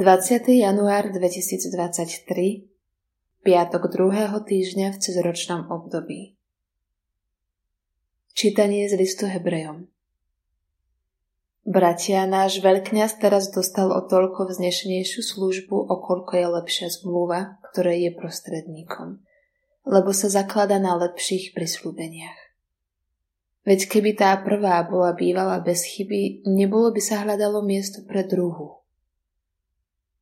20. január 2023 piatok druhého týždňa v cezročnom období. Čítanie z listu Hebrejom Bratia, náš veľkňaz teraz dostal o toľko vznešenejšiu službu, o koľko je lepšia zmluva, ktoré je prostredníkom, lebo sa zaklada na lepších prislúbeniach. Veď keby tá prvá bola bývala bez chyby, nebolo by sa hľadalo miesto pre druhú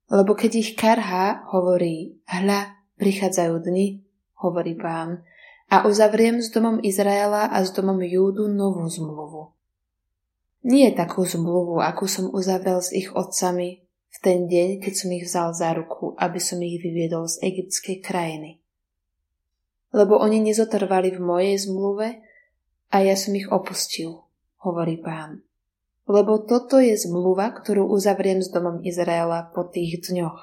lebo keď ich karhá, hovorí, hľa, prichádzajú dni, hovorí pán, a uzavriem s domom Izraela a s domom Júdu novú zmluvu. Nie takú zmluvu, akú som uzavrel s ich otcami v ten deň, keď som ich vzal za ruku, aby som ich vyviedol z egyptskej krajiny. Lebo oni nezotrvali v mojej zmluve a ja som ich opustil, hovorí pán lebo toto je zmluva, ktorú uzavriem s domom Izraela po tých dňoch,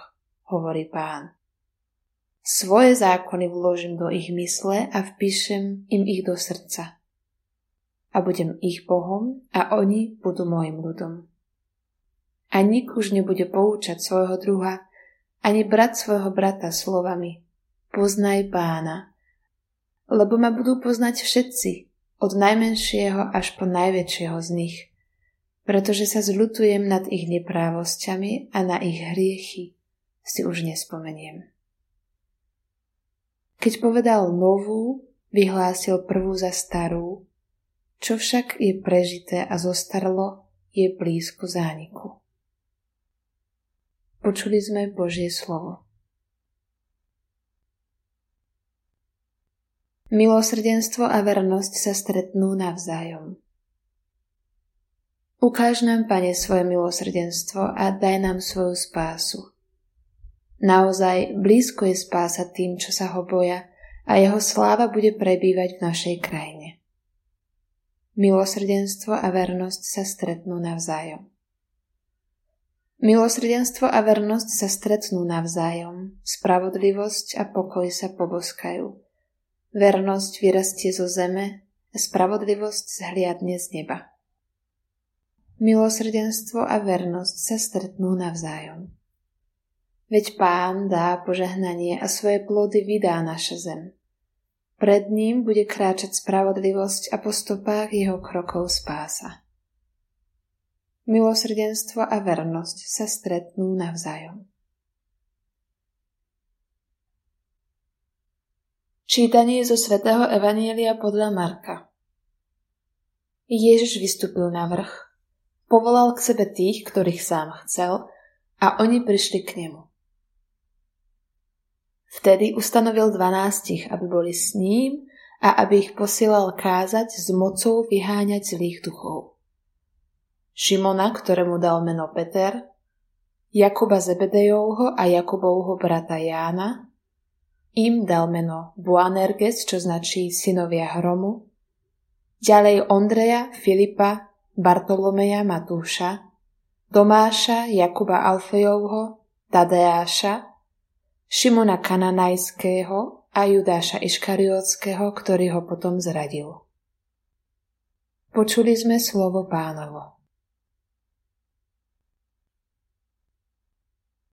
hovorí pán. Svoje zákony vložím do ich mysle a vpíšem im ich do srdca. A budem ich Bohom a oni budú môjim ľudom. A nik už nebude poučať svojho druha, ani brat svojho brata slovami. Poznaj pána, lebo ma budú poznať všetci, od najmenšieho až po najväčšieho z nich – pretože sa zľutujem nad ich neprávosťami a na ich hriechy si už nespomeniem. Keď povedal novú, vyhlásil prvú za starú, čo však je prežité a zostarlo, je blízko zániku. Počuli sme Božie slovo. Milosrdenstvo a vernosť sa stretnú navzájom. Ukáž nám, Pane, svoje milosrdenstvo a daj nám svoju spásu. Naozaj blízko je spása tým, čo sa ho boja a jeho sláva bude prebývať v našej krajine. Milosrdenstvo a vernosť sa stretnú navzájom. Milosrdenstvo a vernosť sa stretnú navzájom, spravodlivosť a pokoj sa poboskajú. Vernosť vyrastie zo zeme spravodlivosť zhliadne z neba. Milosrdenstvo a vernosť sa stretnú navzájom. Veď pán dá požehnanie a svoje plody vydá naša zem. Pred ním bude kráčať spravodlivosť a po stopách jeho krokov spása. Milosrdenstvo a vernosť sa stretnú navzájom. Čítanie zo svätého Evanielia podľa Marka Ježiš vystúpil na vrch Povolal k sebe tých, ktorých sám chcel, a oni prišli k nemu. Vtedy ustanovil dvanástich, aby boli s ním a aby ich posielal kázať s mocou vyháňať zlých duchov. Šimona, ktorému dal meno Peter, Jakuba Zebedejovho a Jakubovho brata Jána, im dal meno Boanerges, čo značí synovia hromu, ďalej Ondreja, Filipa, Bartolomeja Matúša, Tomáša Jakuba Alfejovho, Tadeáša, Šimona Kananajského a Judáša Iškariotského, ktorý ho potom zradil. Počuli sme slovo pánovo.